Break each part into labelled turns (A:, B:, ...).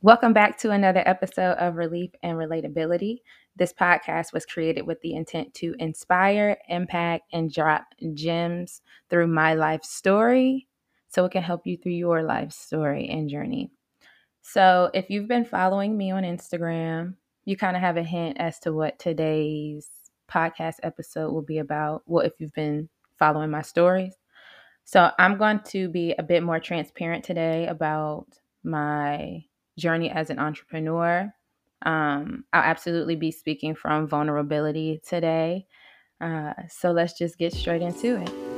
A: Welcome back to another episode of Relief and Relatability. This podcast was created with the intent to inspire, impact, and drop gems through my life story so it can help you through your life story and journey. So, if you've been following me on Instagram, you kind of have a hint as to what today's podcast episode will be about. Well, if you've been following my stories. So, I'm going to be a bit more transparent today about my journey as an entrepreneur. Um, I'll absolutely be speaking from vulnerability today. Uh, so let's just get straight into it.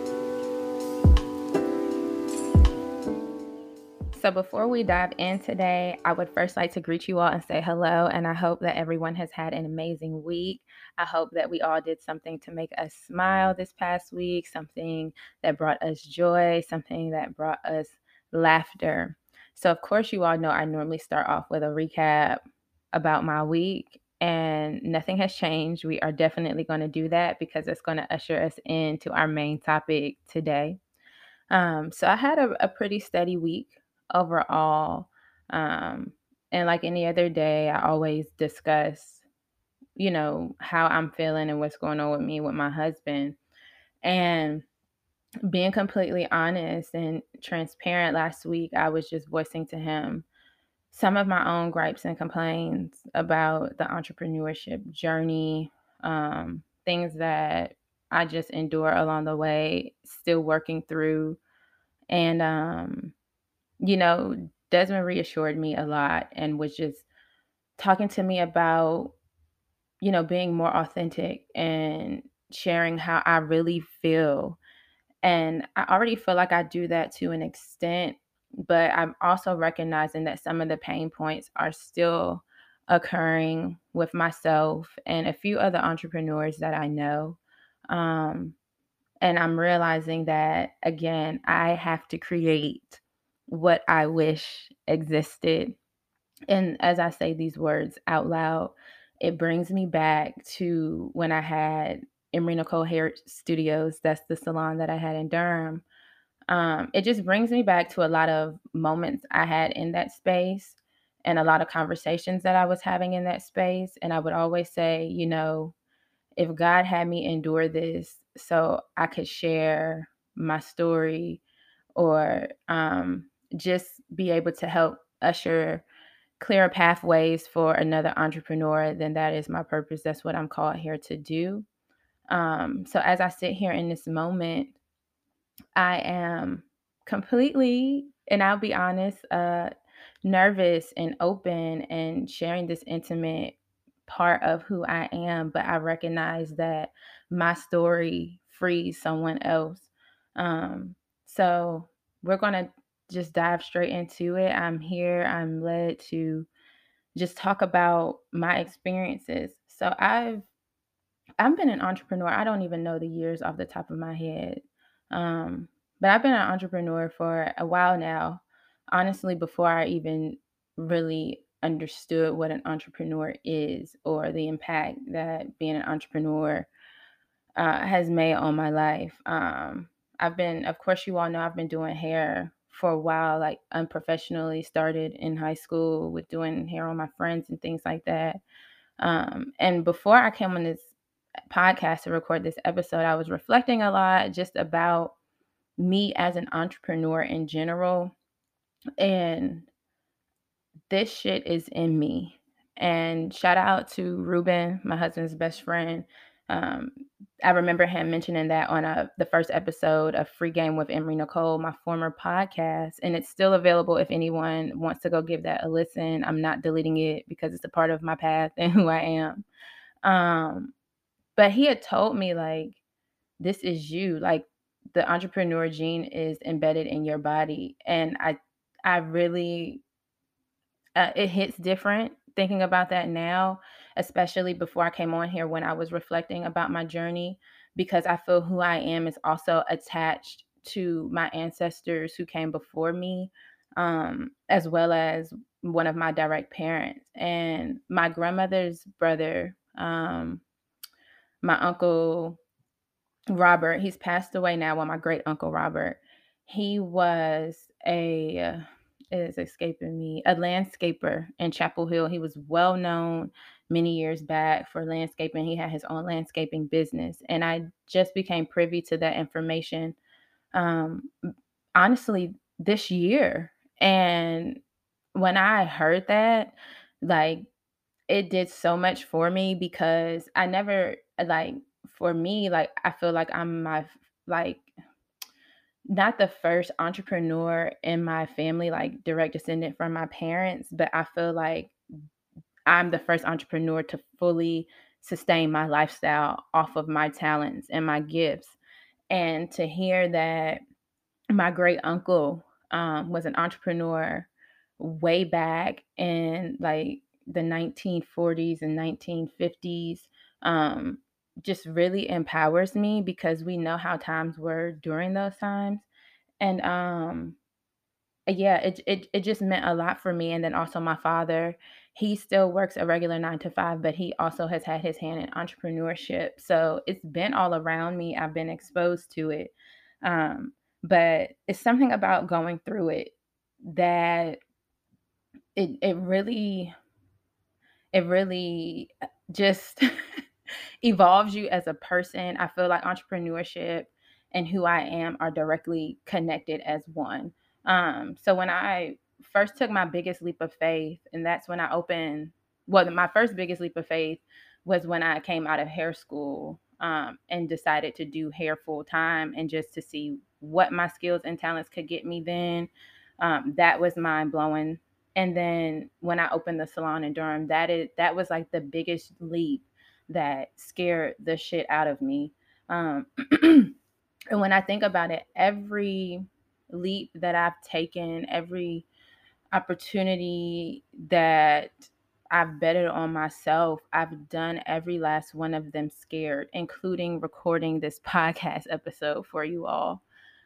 A: So, before we dive in today, I would first like to greet you all and say hello. And I hope that everyone has had an amazing week. I hope that we all did something to make us smile this past week, something that brought us joy, something that brought us laughter. So, of course, you all know I normally start off with a recap about my week, and nothing has changed. We are definitely going to do that because it's going to usher us into our main topic today. Um, so, I had a, a, pretty steady week overall. Um, and like any other day, I always discuss, you know, how I'm feeling and what's going on with me with my husband. And being completely honest and transparent last week, I was just voicing to him some of my own gripes and complaints about the entrepreneurship journey, um, things that I just endure along the way, still working through. And, um, you know, Desmond reassured me a lot and was just talking to me about, you know, being more authentic and sharing how I really feel and I already feel like I do that to an extent, but I'm also recognizing that some of the pain points are still occurring with myself and a few other entrepreneurs that I know. Um, and I'm realizing that, again, I have to create what I wish existed. And as I say these words out loud, it brings me back to when I had Emery Nicole Hair Studios. That's the salon that I had in Durham. Um, it just brings me back to a lot of moments I had in that space and a lot of conversations that I was having in that space. And I would always say, you know, if God had me endure this so I could share my story or um, just be able to help usher clearer pathways for another entrepreneur, then that is my purpose. That's what I'm called here to do. Um, so as I sit here in this moment, I am completely, and I'll be honest, uh, nervous and open and sharing this intimate part of who I am. But I recognize that my story frees someone else. Um, so we're going to just dive straight into it. I'm here, I'm led to just talk about my experiences. So I've I've been an entrepreneur. I don't even know the years off the top of my head. Um, but I've been an entrepreneur for a while now. Honestly, before I even really understood what an entrepreneur is or the impact that being an entrepreneur uh, has made on my life. Um, I've been, of course, you all know I've been doing hair for a while, like unprofessionally. Started in high school with doing hair on my friends and things like that. Um, and before I came on this podcast to record this episode, I was reflecting a lot just about me as an entrepreneur in general. And this shit is in me. And shout out to Ruben, my husband's best friend. Um, I remember him mentioning that on a, uh, the first episode of Free Game with Emery Nicole, my former podcast, and it's still available if anyone wants to go give that a listen. I'm not deleting it because it's a part of my path and who I am. Um, but he had told me like this is you like the entrepreneur gene is embedded in your body and i i really uh, it hits different thinking about that now especially before i came on here when i was reflecting about my journey because i feel who i am is also attached to my ancestors who came before me um, as well as one of my direct parents and my grandmother's brother um, my uncle Robert, he's passed away now. Well, my great uncle Robert, he was a it is escaping me. A landscaper in Chapel Hill. He was well known many years back for landscaping. He had his own landscaping business, and I just became privy to that information. Um, honestly, this year, and when I heard that, like it did so much for me because I never like for me like I feel like I'm my like not the first entrepreneur in my family like direct descendant from my parents, but I feel like I'm the first entrepreneur to fully sustain my lifestyle off of my talents and my gifts. And to hear that my great uncle um, was an entrepreneur way back in like the 1940s and 1950s um, just really empowers me because we know how times were during those times. And um, yeah, it, it it just meant a lot for me. And then also my father, he still works a regular nine to five, but he also has had his hand in entrepreneurship. So it's been all around me. I've been exposed to it. Um, but it's something about going through it that it it really it really uh, just evolves you as a person. I feel like entrepreneurship and who I am are directly connected as one. Um, so when I first took my biggest leap of faith, and that's when I opened, well, my first biggest leap of faith was when I came out of hair school um, and decided to do hair full time and just to see what my skills and talents could get me then. Um, that was mind blowing. And then when I opened the salon in Durham, that is that was like the biggest leap that scared the shit out of me. Um, and when I think about it, every leap that I've taken, every opportunity that I've betted on myself, I've done every last one of them scared, including recording this podcast episode for you all.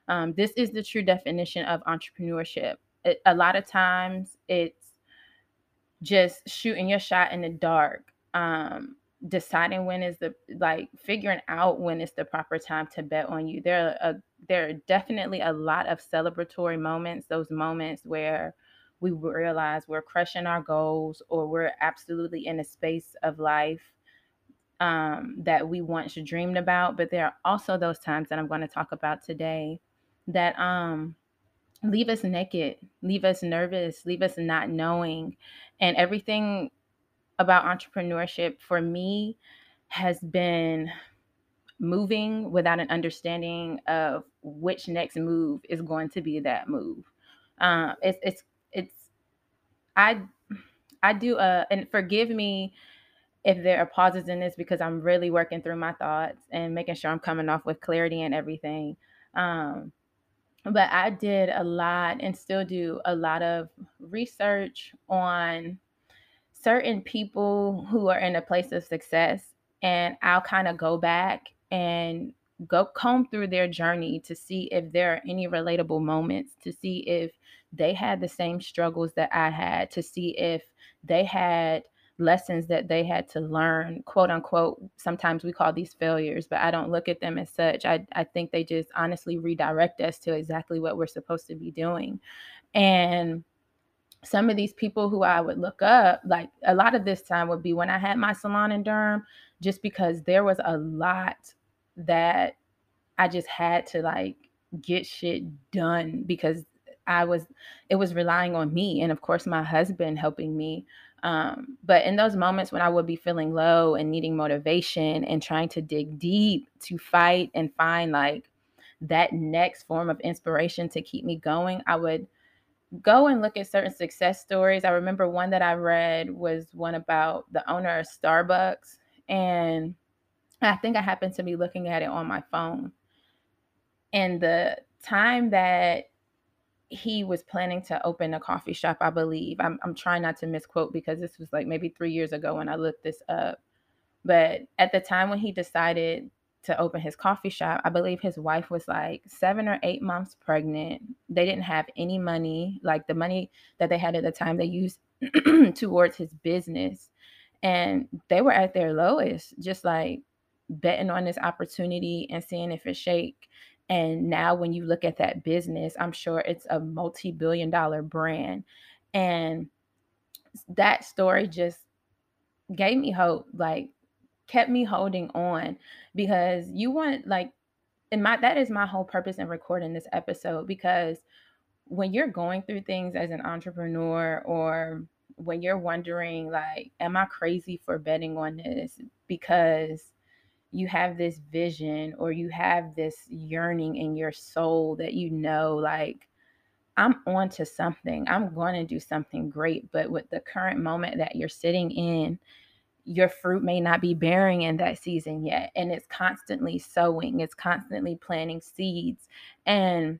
A: Um, this is the true definition of entrepreneurship. It, a lot of times it's just shooting your shot in the dark. Um, deciding when is the like figuring out when is the proper time to bet on you. There are a, there are definitely a lot of celebratory moments, those moments where we realize we're crushing our goals or we're absolutely in a space of life um, that we once dreamed about. But there are also those times that I'm going to talk about today that um, leave us naked, leave us nervous, leave us not knowing. And everything about entrepreneurship for me has been moving without an understanding of which next move is going to be that move. Um, it's it's it's I I do a and forgive me if there are pauses in this because I'm really working through my thoughts and making sure I'm coming off with clarity and everything. Um, but I did a lot and still do a lot of research on certain people who are in a place of success and I'll kind of go back and go comb through their journey to see if there are any relatable moments, to see if they had the same struggles that I had, to see if they had lessons that they had to learn, quote unquote. Sometimes we call these failures, but I don't look at them as such. I, I think they just honestly redirect us to exactly what we're supposed to be doing. And some of these people who I would look up, like a lot of this time would be when I had my salon in Durham, just because there was a lot that I just had to like get shit done because I was it was relying on me and of course my husband helping me. Um, but in those moments when I would be feeling low and needing motivation and trying to dig deep to fight and find like that next form of inspiration to keep me going, I would go and look at certain success stories. I remember one that I read was one about the owner of Starbucks. And I think I happened to be looking at it on my phone. And the time that he was planning to open a coffee shop, I believe. I'm, I'm trying not to misquote because this was like maybe three years ago when I looked this up. But at the time when he decided to open his coffee shop. I believe his wife was like seven or eight months pregnant. They didn't have any money, like the money that they had at the time they used towards his business. And they were at their lowest, just like betting on this opportunity and seeing if it shake. And now, when you look at that business, I'm sure it's a multi billion dollar brand. And that story just gave me hope, like, kept me holding on because you want, like, and my that is my whole purpose in recording this episode because when you're going through things as an entrepreneur or when you're wondering like am i crazy for betting on this because you have this vision or you have this yearning in your soul that you know like i'm on to something. I'm going to do something great but with the current moment that you're sitting in your fruit may not be bearing in that season yet and it's constantly sowing it's constantly planting seeds and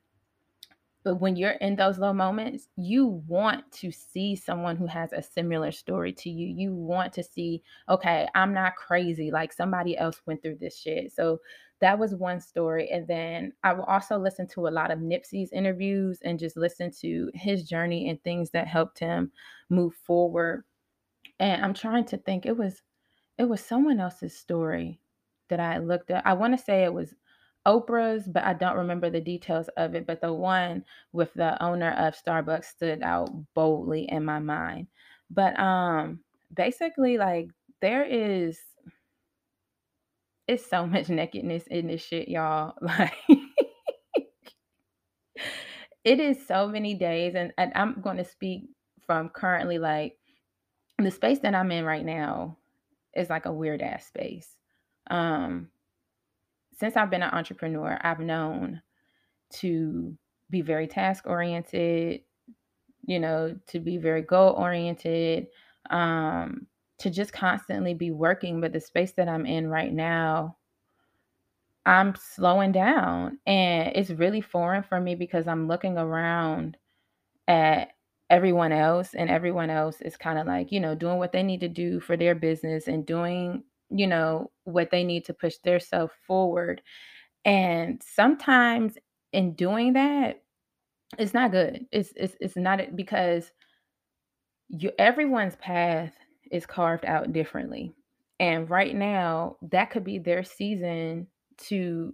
A: but when you're in those low moments, you want to see someone who has a similar story to you. You want to see, okay, I'm not crazy. Like somebody else went through this shit. So that was one story. And then I will also listen to a lot of Nipsey's interviews and just listen to his journey and things that helped him move forward. And I'm trying to think, it was it was someone else's story that I looked at. I want to say it was Oprah's, but I don't remember the details of it. But the one with the owner of Starbucks stood out boldly in my mind. But um basically like there is it's so much nakedness in this shit, y'all. Like it is so many days and, and I'm going to speak from currently like the space that I'm in right now is like a weird ass space. Um since I've been an entrepreneur, I've known to be very task oriented, you know, to be very goal oriented, um, to just constantly be working. But the space that I'm in right now, I'm slowing down and it's really foreign for me because I'm looking around at everyone else and everyone else is kind of like, you know, doing what they need to do for their business and doing you know, what they need to push their self forward. And sometimes in doing that, it's not good. It's it's it's not because you everyone's path is carved out differently. And right now, that could be their season to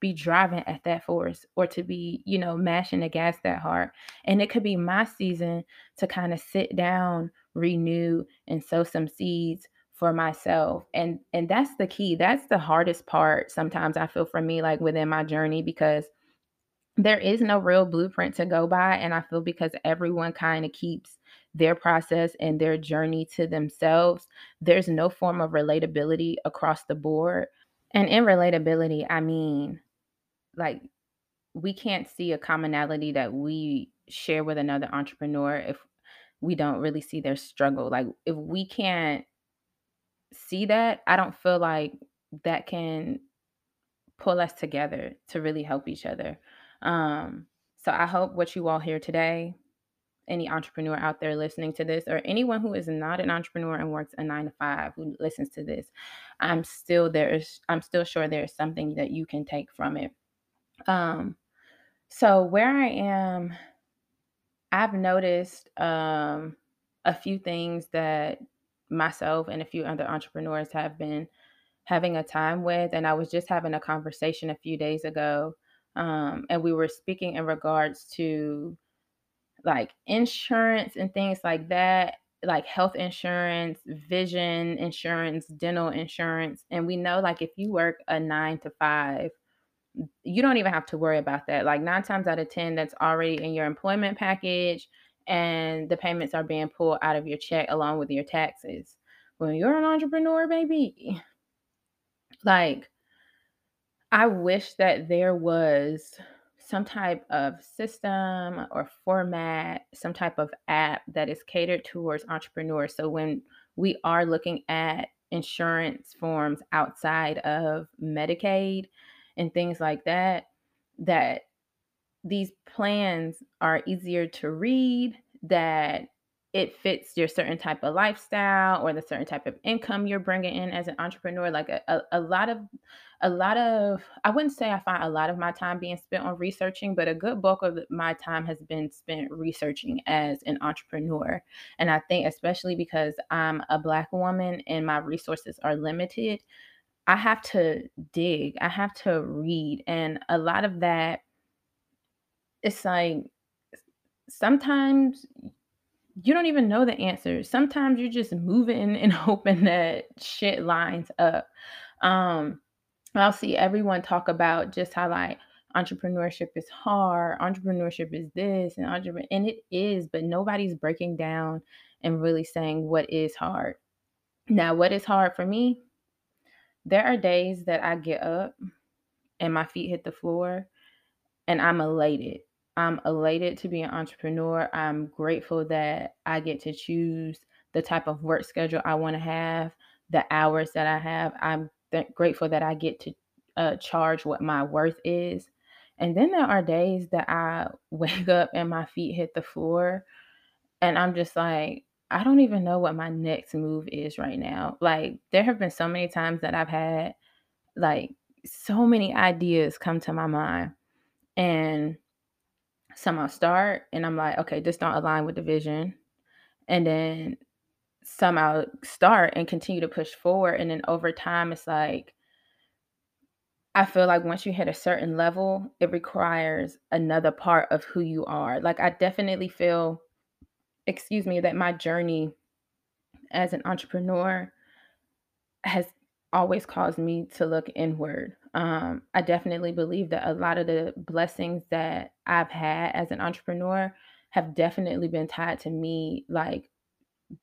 A: be driving at that force or to be, you know, mashing the gas that hard. And it could be my season to kind of sit down, renew, and sow some seeds for myself. And and that's the key. That's the hardest part sometimes i feel for me like within my journey because there is no real blueprint to go by and i feel because everyone kind of keeps their process and their journey to themselves there's no form of relatability across the board. And in relatability i mean like we can't see a commonality that we share with another entrepreneur if we don't really see their struggle like if we can't see that, I don't feel like that can pull us together to really help each other. Um, so I hope what you all hear today, any entrepreneur out there listening to this, or anyone who is not an entrepreneur and works a nine to five who listens to this, I'm still there's I'm still sure there's something that you can take from it. Um, so where I am, I've noticed um a few things that myself and a few other entrepreneurs have been having a time with. And I was just having a conversation a few days ago. Um, and we were speaking in regards to like insurance and things like that, like health insurance, vision insurance, dental insurance. And we know, like, if you work a nine to five, you don't even have to worry about that. Like, nine times out of 10, that's already in your employment package and the payments are being pulled out of your check along with your taxes. When you're an entrepreneur, baby, like I wish that there was some type of system or format, some type of app that is catered towards entrepreneurs. So when we are looking at insurance forms outside of Medicaid and things like that, that these plans are easier to read, that it fits your certain type of lifestyle or the certain type of income you're bringing in as an entrepreneur like a, a, a, lot of a lot of i wouldn't say i find a lot of my time being spent on researching but a good bulk of my time has been spent researching as an entrepreneur. And i think especially because i'm a black woman and my resources are limited I have to dig, I have to read, and a lot of that it's like sometimes you don't even know the answers. Sometimes you're just moving and hoping that shit lines up. Um, I'll see everyone talk about just how like entrepreneurship is hard, entrepreneurship is this, and entrepreneur, and it is, but nobody's breaking down and really saying what is hard. Now, what is hard for me? There are days that I get up and my feet hit the floor and I'm elated. I'm elated to be an entrepreneur. I'm grateful that I get to choose the type of work schedule I want to have, the hours that I have. I'm th- grateful that I get to uh, charge what my worth is. And then there are days that I wake up and my feet hit the floor and I'm just like, I don't even know what my next move is right now. Like, there have been so many times that I've had like so many ideas come to my mind. And some I'll start and I'm like, okay, this don't align with the vision. And then some I'll start and continue to push forward. And then over time, it's like, I feel like once you hit a certain level, it requires another part of who you are. Like, I definitely feel, excuse me, that my journey as an entrepreneur has always caused me to look inward. Um, I definitely believe that a lot of the blessings that I've had as an entrepreneur have definitely been tied to me, like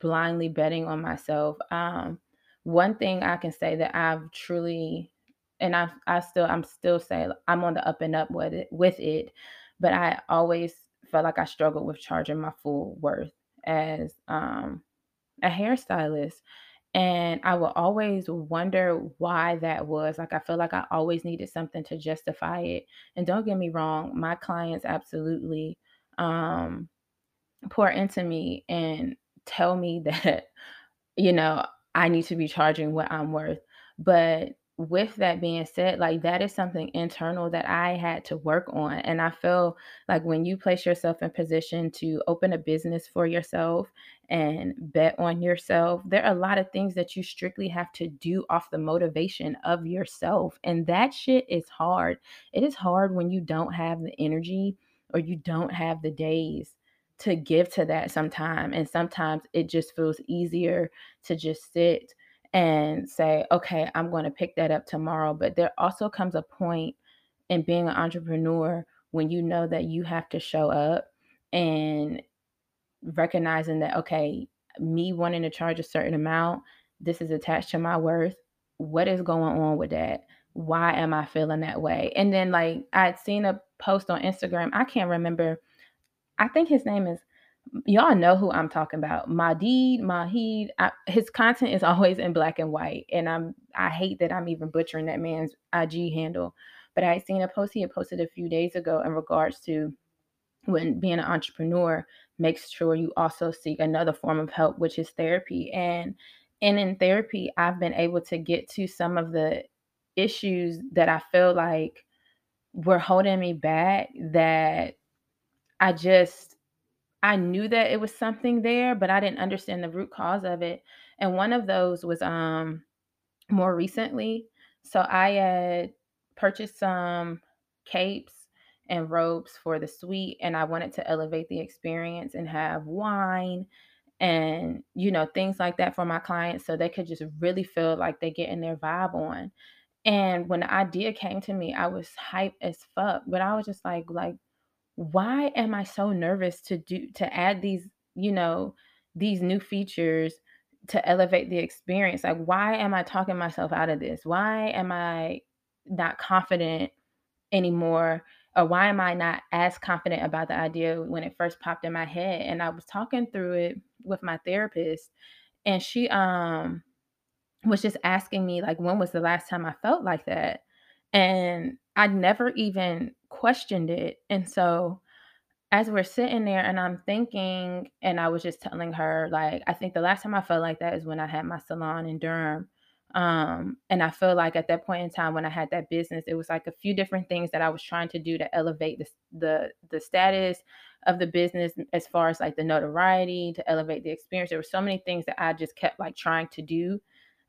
A: blindly betting on myself. Um, one thing I can say that I've truly, and I, I still, I'm still saying I'm on the up and up with it, with it, but I always felt like I struggled with charging my full worth as um, a hairstylist. And I will always wonder why that was. Like, I feel like I always needed something to justify it. And don't get me wrong, my clients absolutely um, pour into me and tell me that, you know, I need to be charging what I'm worth. But with that being said, like that is something internal that I had to work on. And I feel like when you place yourself in position to open a business for yourself and bet on yourself, there are a lot of things that you strictly have to do off the motivation of yourself. And that shit is hard. It is hard when you don't have the energy or you don't have the days to give to that sometime. And sometimes it just feels easier to just sit and say, okay, I'm going to pick that up tomorrow. But there also comes a point in being an entrepreneur when you know that you have to show up and recognizing that, okay, me wanting to charge a certain amount, this is attached to my worth. What is going on with that? Why am I feeling that way? And then, like, I'd seen a post on Instagram. I can't remember. I think his name is y'all know who I'm talking about. Mahdeed, Mahid. His content is always in black and white, and I'm I hate that I'm even butchering that man's IG handle. But I seen a post he had posted a few days ago in regards to when being an entrepreneur makes sure you also seek another form of help, which is therapy. And and in therapy, I've been able to get to some of the issues that I feel like were holding me back that I just I knew that it was something there, but I didn't understand the root cause of it. And one of those was um more recently. So I had purchased some capes and robes for the suite and I wanted to elevate the experience and have wine and you know things like that for my clients so they could just really feel like they're getting their vibe on. And when the idea came to me, I was hyped as fuck, but I was just like like why am I so nervous to do to add these, you know, these new features to elevate the experience? Like why am I talking myself out of this? Why am I not confident anymore? Or why am I not as confident about the idea when it first popped in my head? And I was talking through it with my therapist and she um was just asking me like when was the last time I felt like that? And I never even questioned it. And so as we're sitting there and I'm thinking, and I was just telling her, like, I think the last time I felt like that is when I had my salon in Durham. Um, and I feel like at that point in time when I had that business, it was like a few different things that I was trying to do to elevate the the the status of the business as far as like the notoriety, to elevate the experience. There were so many things that I just kept like trying to do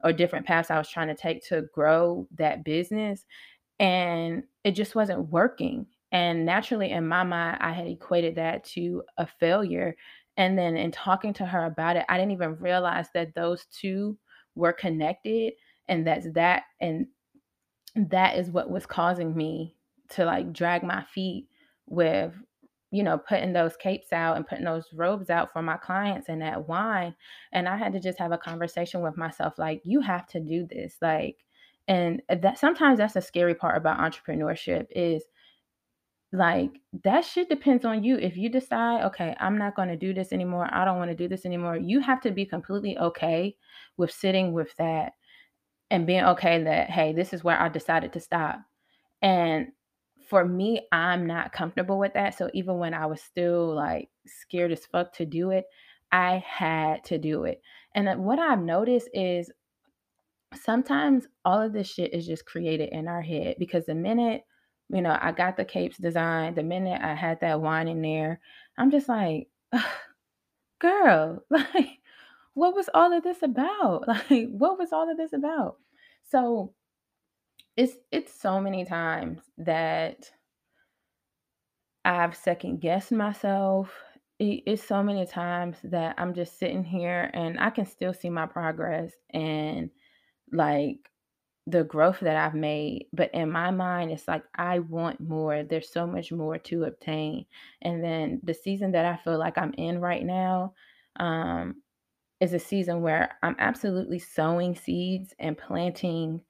A: or different paths I was trying to take to grow that business and it just wasn't working. And naturally in my mind I had equated that to a failure. And then in talking to her about it, I didn't even realize that those 2 were connected and that's that and that is what was causing me to, like, drag my feet with, you know, putting those capes out and putting those robes out for my clients and that wine, and I had to just have a conversation with myself, like, "You have to do this," like and uh, that sometimes that's the scary part about entrepreneurship is like, that shit depends on you. If you decide, "Okay, I'm not gonna do this anymore. I don't wanna do this anymore," you have to be completely okay with sitting with that and being okay that, "Hey, this is where I decided to stop." And for me, I'm not comfortable with that, so even when I was still, like, scared as fuck to do it, I had to do it. And uh, what I've noticed is sometimes all of this shit is just created in our head because the minute, you know, I got the capes designed, the minute I had that wine in there, I'm just like, "Girl, like, what was all of this about? Like, what was all of this about?" So it's it's so many times that I've second-guessed myself. It's so many times that I'm just sitting here and I can still see my progress and, like, the growth that I've made, but in my mind, it's like, I want more, there's so much more to obtain, and then the season that I feel like I'm in right now, um, is a season where I'm absolutely sowing seeds and planting,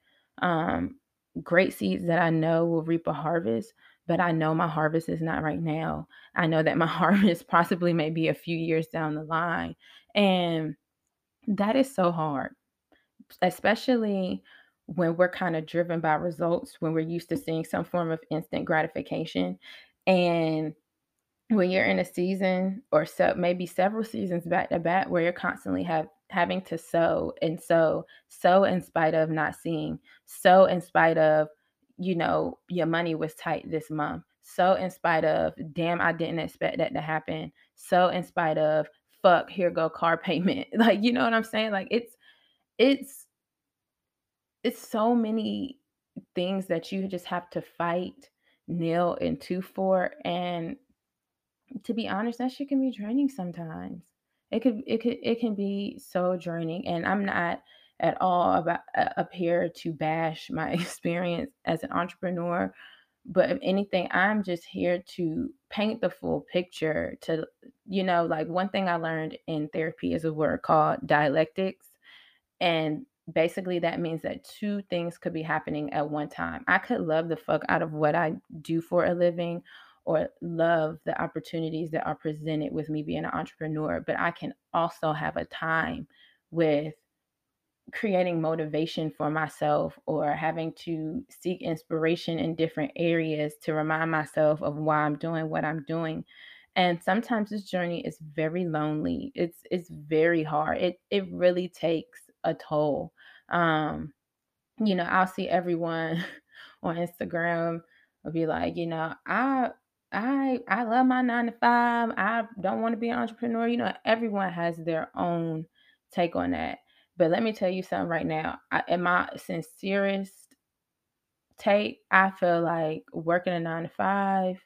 A: um, great seeds that I know will reap a harvest, but I know my harvest is not right now. I know that my harvest possibly may be a few years down the line, and that is so hard, especially when we're kinda driven by results, when we're used to mm-hmm. seeing some form of instant gratification, and when you're in a season or so maybe several seasons back to back where you're constantly have having to sow and sow, sow in spite of not seeing, sow in spite of, you know, your money was tight this month, sow in spite of, "Damn, I didn't expect that to happen," sow in spite of, "Fuck, here go car payment." Like, you know what I'm saying? Like, it's it's it's so many things that you just have to fight, nail, and tooth for, and to be honest, that shit can be draining sometimes. It could it could it can be so draining, and I'm not at all about uh, up here to bash my experience as an entrepreneur, but if anything, I'm just here to paint the full picture to you know, like, one thing I learned in therapy is a word called dialectics, and basically that means that 2 things could be happening at one time. I could love the fuck out of what I do for a living or love the opportunities that are presented with me being an entrepreneur, but I can also have a time with creating motivation for myself or having to seek inspiration in different areas to remind myself of why I'm doing what I'm doing, and sometimes this journey is very lonely. It's it's very hard. It it really takes a toll. Um, you know, I'll see everyone on Instagram will be like, you know, "I I I love my 9 to 5. I don't wanna be an entrepreneur." You know, everyone has their own take on that, but let me tell you something right now. I in my sincerest take, I feel like working a 9 to 5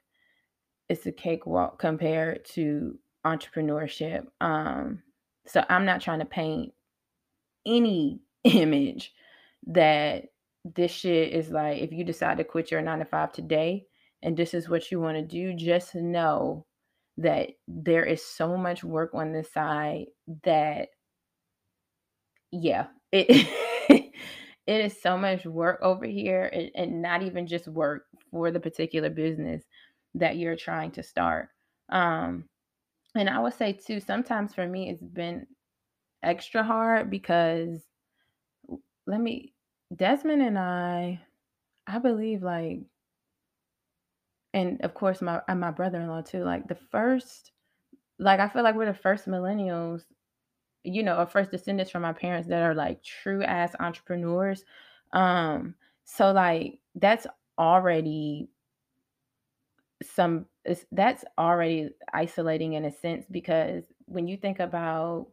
A: is a cakewalk compared to entrepreneurship. Um, so I'm not trying to paint any image that this shit is like if you decide to quit your 9 to 5 today and this is what you wanna do, just know that there is so much work on this side that yeah, it it is so much work over here and and not even just work for the particular business that you're trying to start. Um, and I would say too, sometimes for me, it's been extra hard because let me Desmond and I I believe, like and of course, my my brother-in-law too, like, the first like, I feel like we're the first millennials, you know, or first descendants from our parents that are, like, true ass entrepreneurs. Um, so, like, that's already some that's already isolating in a sense because when you think about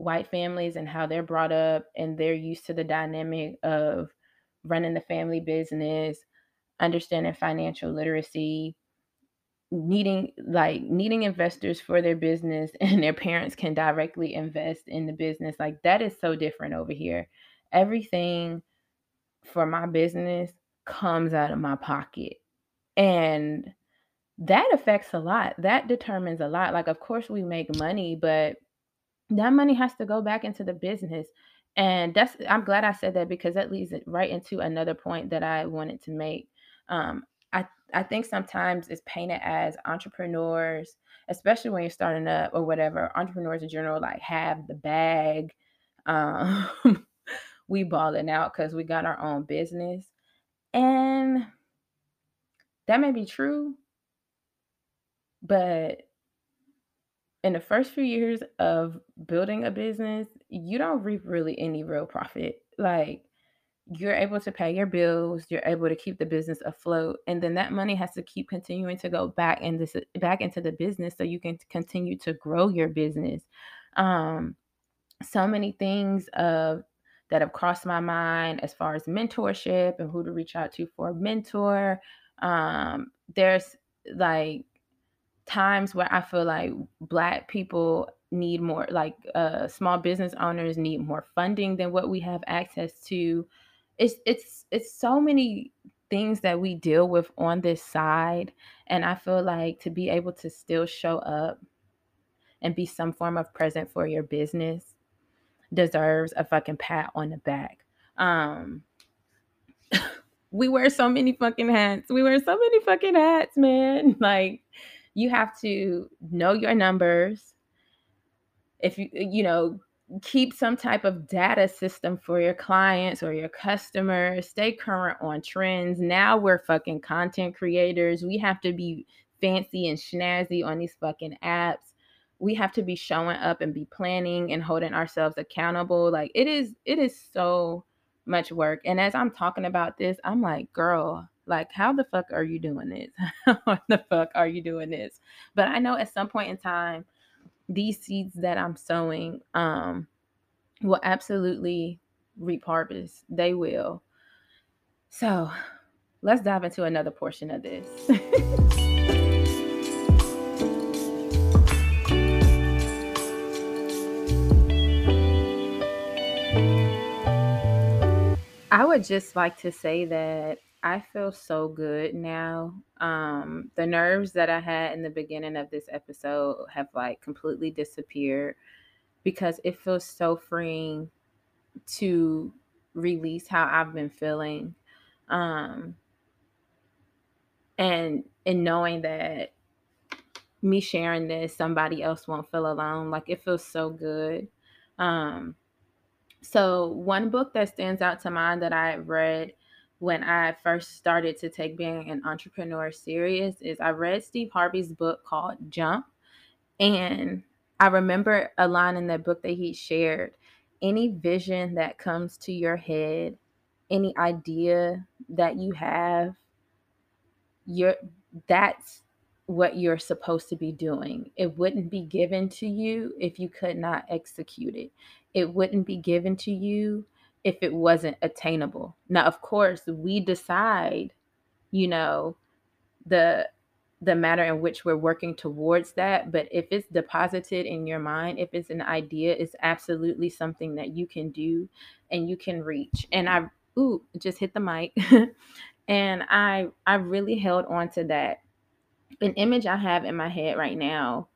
A: white families and how they're brought up and they're used to the dynamic of running the family business, understanding financial literacy, needing like needing investors for their business and their parents can directly invest in the business. Like that is so different over here. Everything for my business comes out of my pocket. And that affects a lot. That determines a lot. Like, of course, we make money, but that money has to go back into the business. And that's, I'm glad I said that because that leads right into another point that I wanted to make. Um, I, I think sometimes it's painted as entrepreneurs, especially when you're starting up or whatever, entrepreneurs in general, like have the bag. Um, we balling out because we got our own business. And that may be true, but in the first few years of building a business, you don't reap really any real profit. Like you're able to pay your bills, you're able to keep the business afloat, and then that money has to keep continuing to go back in this back into the business so you can continue to grow your business. Um, so many things of that have crossed my mind as far as mentorship and who to reach out to for a mentor. Um, there's like times where I feel like Black people need more, like uh, small business owners need more funding than what we have access to. It's it's it's so many things that we deal with on this side, and I feel like to be able to still show up and be some form of present for your business deserves a fucking pat on the back. Um, we wear so many fucking hats. We wear so many fucking hats, man. Like you have to know your numbers. If you you know, keep some type of data system for your clients or your customers, stay current on trends. Now we're fucking content creators. We have to be fancy and snazzy on these fucking apps we have to be showing up and be planning and holding ourselves accountable like it is it is so much work and as i'm talking about this i'm like girl like how the fuck are you doing this? What the fuck are you doing this? But i know at some point in time these seeds that i'm sowing um will absolutely reap harvest. They will. So let's dive into another portion of this. I would just like to say that I feel so good now. Um, the nerves that I had in the beginning of this episode have like completely disappeared because it feels so freeing to release how I've been feeling. Um, and in knowing that me sharing this, somebody else won't feel alone. Like it feels so good. Um, so, one book that stands out to mind that I read when I first started to take being an entrepreneur serious is I read Steve Harvey's book called Jump. And I remember a line in that book that he shared any vision that comes to your head, any idea that you have, you're that's what you're supposed to be doing. It wouldn't be given to you if you could not execute it. It wouldn't be given to you if it wasn't attainable. Now, of course, we decide, you know, the the matter in which we're working towards that, but if it's deposited in your mind, if it's an idea, it's absolutely something that you can do and you can reach. And I ooh, just hit the mic. and I I really held on to that an image I have in my head right now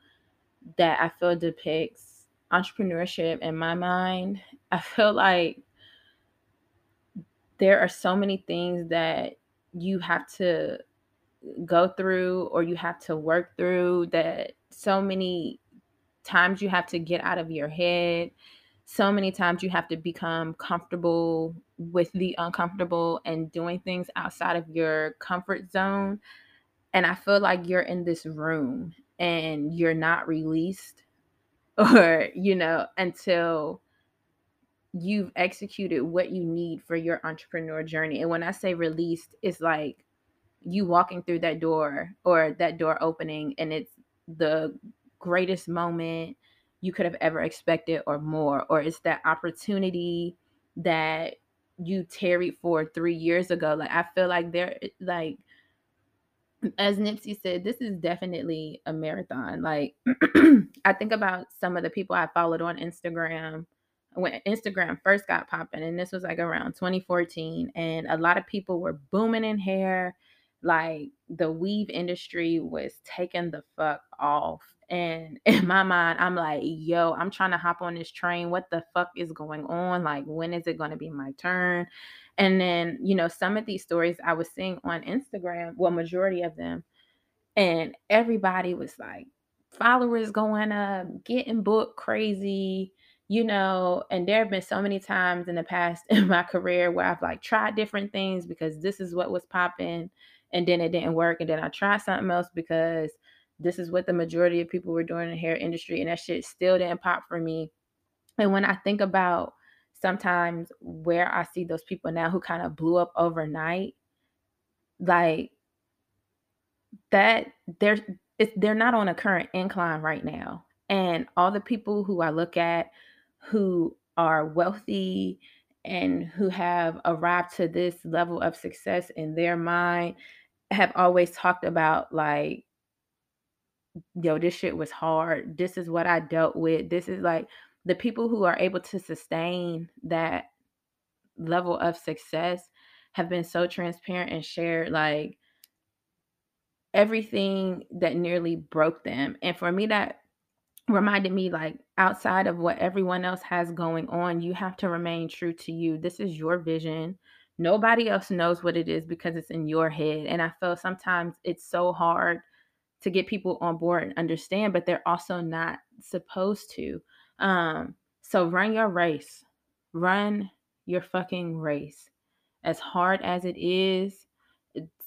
A: that I feel depicts entrepreneurship in my mind. I feel like there are so many things that you have to go through or you have to work through that so many times you have to get out of your head. So many times you have to become comfortable with the uncomfortable and doing things outside of your comfort zone. And I feel like you're in this room and you're not released or you know until you've executed what you need for your entrepreneur journey. And when I say released, it's like you walking through that door or that door opening and it's the greatest moment you could have ever expected or more or it's that opportunity that you tarried for 3 years ago like I feel like there like as Nipsey said, this is definitely a marathon. Like, I think about some of the people I followed on Instagram when Instagram first got popping, and this was like around 2014, and a lot of people were booming in hair. Like, the weave industry was taking the fuck off. And in my mind, I'm like, yo, I'm trying to hop on this train. What the fuck is going on? Like, when is it going to be my turn? And then, you know, some of these stories I was seeing on Instagram, well, majority of them, and everybody was like, followers going up, getting booked crazy, you know. And there have been so many times in the past in my career where I've like tried different things because this is what was popping, and then it didn't work. And then I tried something else because this is what the majority of people were doing in the hair industry, and that shit still didn't pop for me. And when I think about sometimes where I see those people now who kind of blew up overnight, like that they're it's, they're not on a current incline right now. And all the people who I look at who are wealthy and who have arrived to this level of success in their mind have always talked about like yo this shit was hard this is what i dealt with this is like the people who are able to sustain that level of success have been so transparent and shared like everything that nearly broke them. And for me, that reminded me like outside of what everyone else has going on, you have to remain true to you. This is your vision. Nobody else knows what it is because it's in your head. And I feel sometimes it's so hard to get people on board and understand, but they're also not supposed to. Um, so run your race. Run your fucking race. As hard as it is,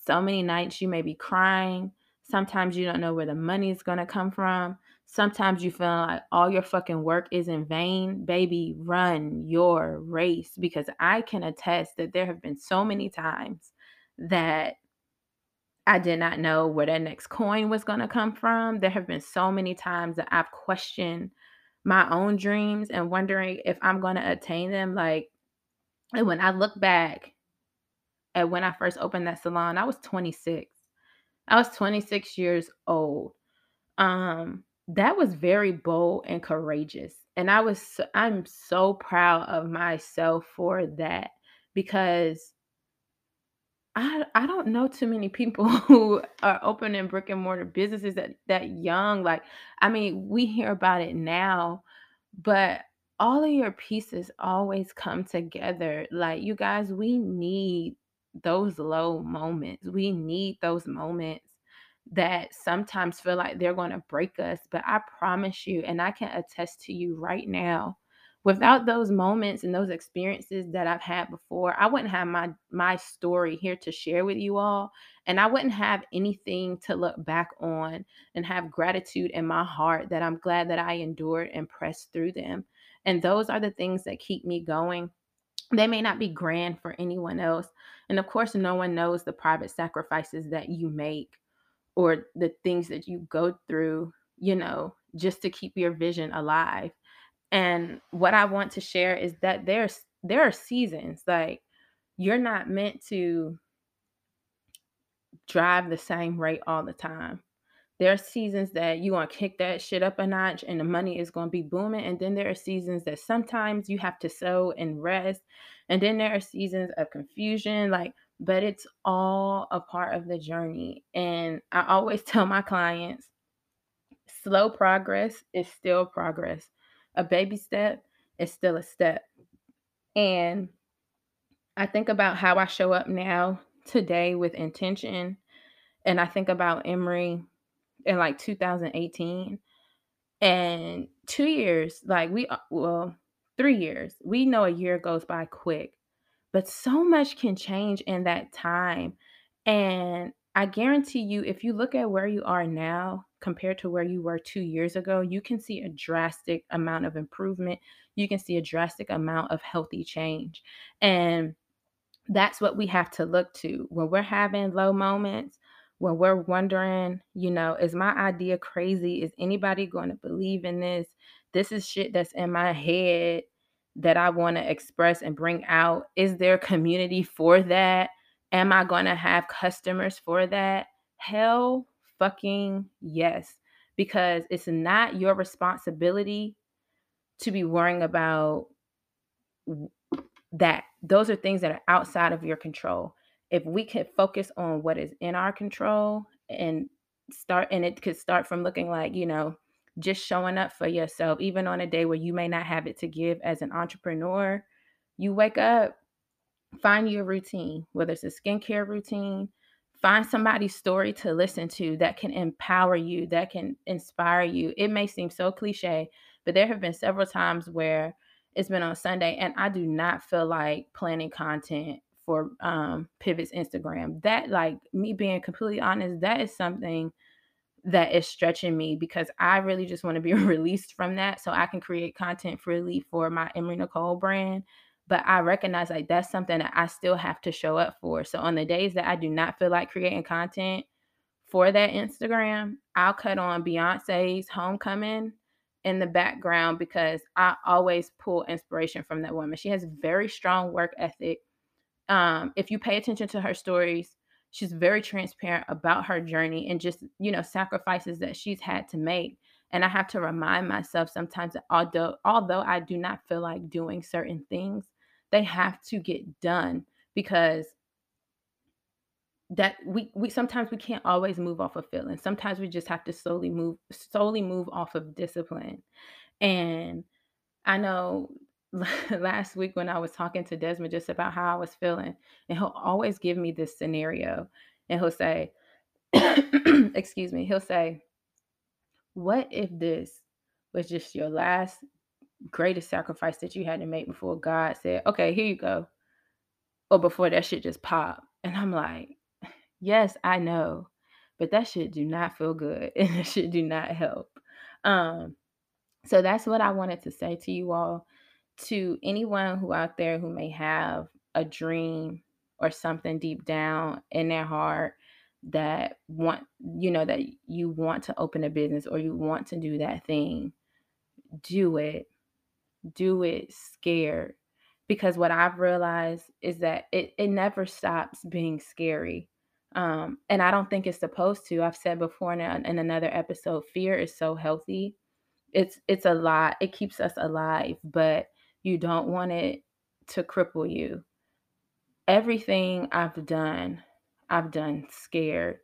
A: so many nights you may be crying. Sometimes you don't know where the money is going to come from. Sometimes you feel like all your fucking work is in vain. Baby, run your race because I can attest that there have been so many times that I did not know where that next coin was going to come from. There have been so many times that I've questioned my own dreams and wondering if I'm going to attain them. Like, and when I look back at when I first opened that salon, I was 26. I was 26 years old. Um, that was very bold and courageous. And I was I'm so proud of myself for that because I I don't know too many people who are opening brick and mortar businesses that that young. Like, I mean, we hear about it now, but all of your pieces always come together. Like, you guys, we need those low moments. We need those moments that sometimes feel like they're going to break us. But I promise you, and I can attest to you right now, without those moments and those experiences that I've had before, I wouldn't have my my story here to share with you all and I wouldn't have anything to look back on and have gratitude in my heart that I'm glad that I endured and pressed through them. And those are the things that keep me going they may not be grand for anyone else. And of course, no one knows the private sacrifices that you make or the things that you go through, you know, just to keep your vision alive. And what I want to share is that there's there are seasons like you're not meant to drive the same rate all the time there are seasons that you want to kick that shit up a notch and the money is going to be booming and then there are seasons that sometimes you have to sow and rest and then there are seasons of confusion like but it's all a part of the journey and i always tell my clients slow progress is still progress. A baby step is still a step. And i think about how i show up now today with intention and i think about Emery in like 2018 and two years like we uh, well three years we know a year goes by quick but so much can change in that time and i guarantee you if you look at where you are now compared to where you were two years ago you can see a drastic amount of improvement you can see a drastic amount of healthy change and that's what we have to look to when we're having low moments when we're wondering, you know, is my idea crazy? Is anybody going to believe in this? this is shit that's in my head that I want to express and bring out. Is there community for that? Am I going to have customers for that? Hell fucking yes. Because it's not your responsibility to be worrying about that. Those are things that are outside of your control. If we could focus on what is in our control and start, and it could start from looking like, you know, just showing up for yourself, even on a day where you may not have it to give as an entrepreneur. You wake up, find your routine, whether it's a skincare routine, find somebody's story to listen to that can empower you, that can inspire you. It may seem so cliche, but there have been several times where it's been on Sunday and I do not feel like planning content for um Pivot's Instagram. That like me being completely honest, that is something that is stretching me because I really just want to be released from that so I can create content freely for my Emery Nicole brand. But I recognize like that's something that I still have to show up for. So on the days that I do not feel like creating content for that Instagram, I'll cut on Beyonce's Homecoming in the background because I always pull inspiration from that woman. She has very strong work ethic. Um, if you pay attention to her stories, she's very transparent about her journey and just you know sacrifices that she's had to make. And i have to remind myself sometimes that although although i do not feel like doing certain things they have to get done because that we we sometimes we can't always move off of feeling sometimes we just have to slowly move slowly move off of discipline. And i know last week when I was talking to Desmond just about how I was feeling, and he'll always give me this scenario, and he'll say, "Excuse me," he'll say, "What if this was just your last greatest sacrifice that you had to make before God said, okay, here you go,' or before that shit just popped?" And I'm like, "Yes, I know." But that shit do not feel good and that shit do not help. Um, so that's what I wanted to say to you all to anyone who out there who may have a dream or something deep down in their heart that want you know that you want to open a business or you want to do that thing do it. Do it scared. Because what i've realized is that it, it never stops being scary. Um, and i don't think it's supposed to. I've said before in, a, in another episode fear is so healthy. It's it's a lot. It keeps us alive but you don't want it to cripple you. Everything I've done, I've done scared.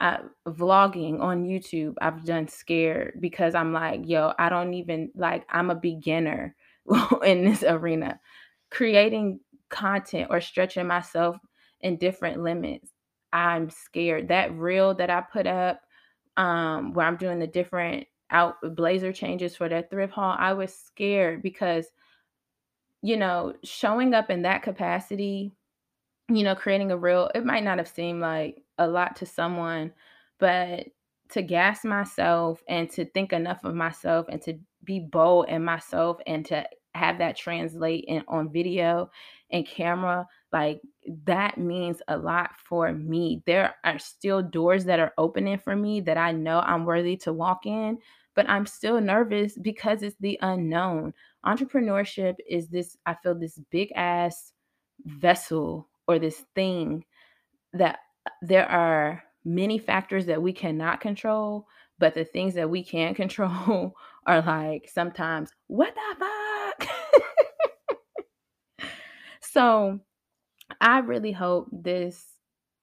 A: I, vlogging on YouTube, I've done scared because I'm like, yo, I don't even like, I'm a beginner in this arena. Creating content or stretching myself in different limits, I'm scared. That reel that I put up, um, where I'm doing the different out blazer changes for that thrift haul, I was scared because you know, showing up in that capacity, you know, creating a real, it might not have seemed like a lot to someone, but to gas myself and to think enough of myself and to be bold in myself and to have that translate in on video and camera like that means a lot for me. There are still doors that are opening for me that i know i'm worthy to walk in but I'm still nervous because it's the unknown. Entrepreneurship is this, I feel, this big ass vessel or this thing that uh, there are many factors that we cannot control, but the things that we can control are like sometimes, what the fuck? so I really hope this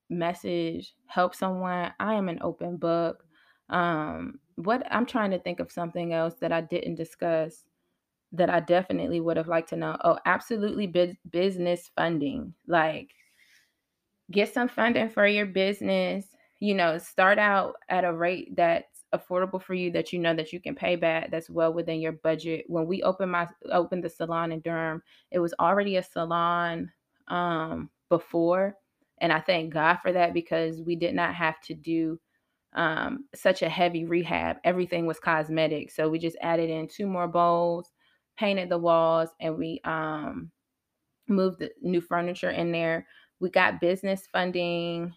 A: message helps someone. I am an open book. Um, what I'm trying to think of something else that I didn't discuss that I definitely would have liked to know. Oh, absolutely business funding. Like get some funding for your business, you know, start out at a rate that's affordable for you that you know that you can pay back that's well within your budget. When we opened my opened the salon in Durham, it was already a salon um before and I thank God for that because we did not have to do um, such a heavy rehab. Everything was cosmetic. So we just added in two more bowls, painted the walls, and we um, moved the new furniture in there. We got business funding.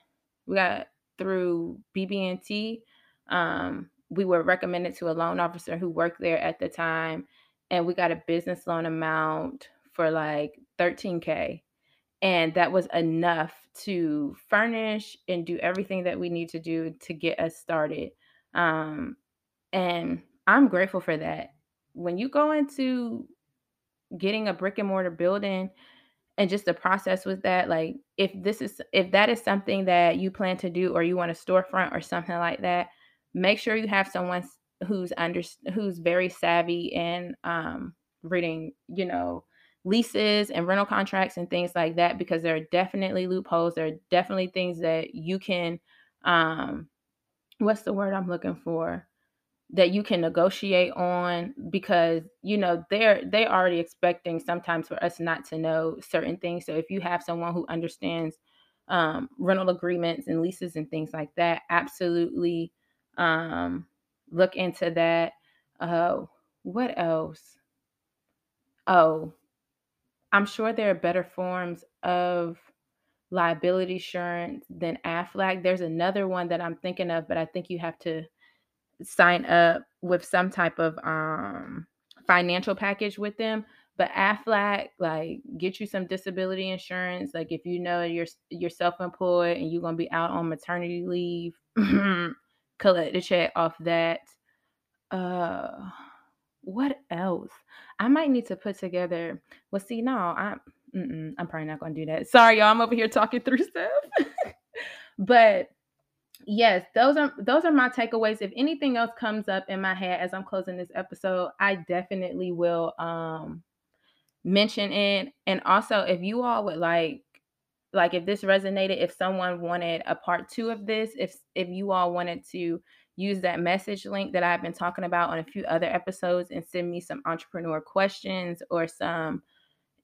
A: We got through BB&T. Um, we were recommended to a loan officer who worked there at the time, and we got a business loan amount for like 13K. And that was enough to furnish and do everything that we need to do to get us started. Um, and I'm grateful for that. When you go into getting a brick and mortar building and just the process with that, like if this is if that is something that you plan to do or you want a storefront or something like that, make sure you have someone who's under who's very savvy in um, reading, you know, leases and rental contracts and things like that because there are definitely loopholes. There are definitely things that you can um what's the word I'm looking for? that you can negotiate on because you know they're they already expecting sometimes for us not to know certain things so if you have someone who understands um, rental agreements and leases and things like that absolutely um, look into that uh, what else oh i'm sure there are better forms of liability insurance than aflac. There's another one that i'm thinking of but i think you have to sign up with some type of um financial package with them. But aflac like get you some disability insurance. Like if you know you're you're self-employed and you're going to be out on maternity leave collect the check off that. Uh what else? I might need to put together well see no i'm i'm probably not to do that. Sorry y'all i'm over here talking through stuff. But yes those are those are my takeaways. If anything else comes up in my head as i'm closing this episode i definitely will um mention it. And also if you all would like like if this resonated if someone wanted a part two of this if if you all wanted to use that message link that i've been talking about on a few other episodes and send me some entrepreneur questions or some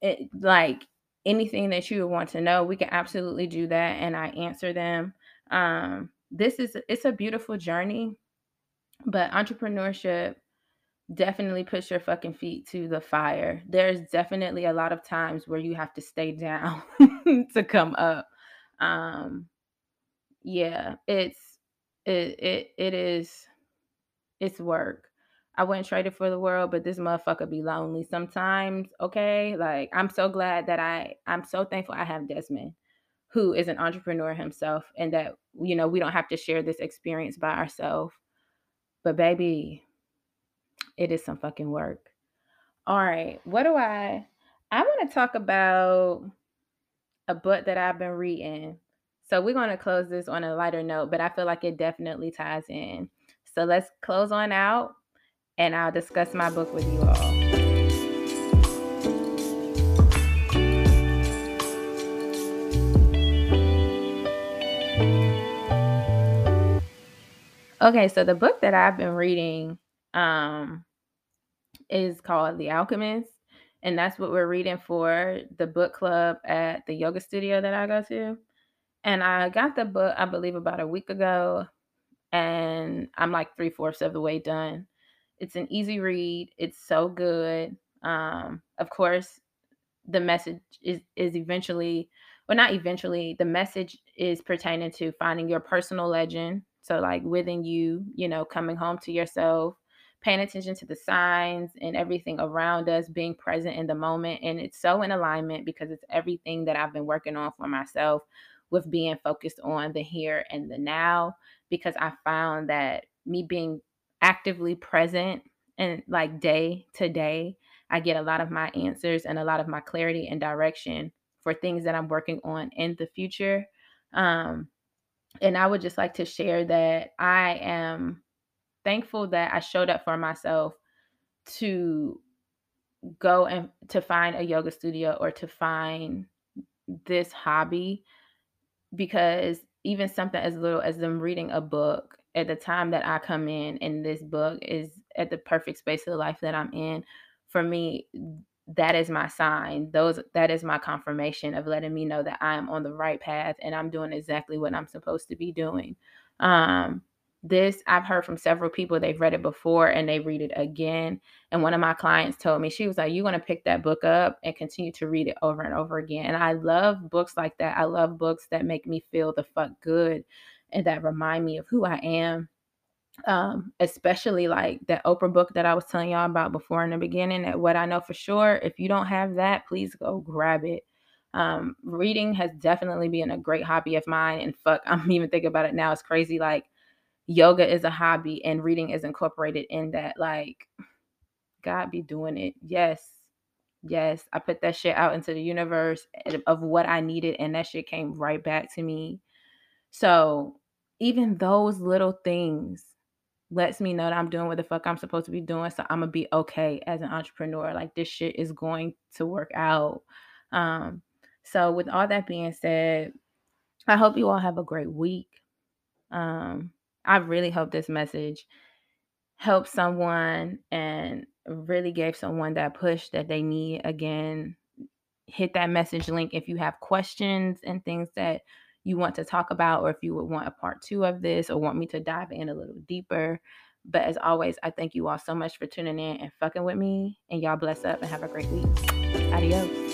A: it, like anything that you would want to know we can absolutely do that and i answer them um this is it's a beautiful journey, but entrepreneurship definitely puts your fucking feet to the fire. There's definitely a lot of times where you have to stay down to come up. Um yeah, it's it it it is it's work. I wouldn't trade it for the world, but this motherfucker be lonely sometimes. Okay, like I'm so glad that I I'm so thankful I have Desmond who is an entrepreneur himself and that you know we don't have to share this experience by ourselves but baby it is some fucking work all right what do i i want to talk about a book that i've been reading so we're going to close this on a lighter note but i feel like it definitely ties in so let's close on out and i'll discuss my book with you all Okay, so the book that I've been reading um is called The Alchemist, and that's what we're reading for the book club at the yoga studio that I go to. And I got the book, I believe, about a week ago, and I'm like three fourths of the way done. It's an easy read. It's so good. Um, of course, the message is is eventually, well, not eventually. The message is pertaining to finding your personal legend so, like within you, you know, coming home to yourself, paying attention to the signs and everything around us, being present in the moment. And it's so in alignment because it's everything that I've been working on for myself with being focused on the here and the now. Because I found that me being actively present and like day to day, I get a lot of my answers and a lot of my clarity and direction for things that I'm working on in the future. Um, and I would just like to share that I am thankful that I showed up for myself to go and to find a yoga studio or to find this hobby because even something as little as them reading a book at the time that I come in and this book is at the perfect space of the life that I'm in for me that is my sign. Those that is my confirmation of letting me know that i am on the right path and i'm doing exactly what i'm supposed to be doing. Um this i've heard from several people they've read it before and they read it again and one of my clients told me she was like you're going to pick that book up and continue to read it over and over again and i love books like that i love books that make me feel the fuck good and that remind me of who i am um, especially like that Oprah book that I was telling y'all about before in the beginning. That what I know for sure, if you don't have that, please go grab it. Um, reading has definitely been a great hobby of mine, and fuck, I'm even thinking about it now. It's crazy. Like yoga is a hobby, and reading is incorporated in that. Like God be doing it. Yes, yes, I put that shit out into the universe of what I needed, and that shit came right back to me. So even those little things lets me know that I'm doing what the fuck I'm supposed to be doing. So I'm gonna be okay as an entrepreneur. Like this shit is going to work out. Um, so with all that being said, I hope you all have a great week. Um, I really hope this message helped someone and really gave someone that push that they need. Again, hit that message link if you have questions and things that you want to talk about, or if you would want a part two of this, or want me to dive in a little deeper. But as always, I thank you all so much for tuning in and fucking with me. And y'all bless up and have a great week. Adios.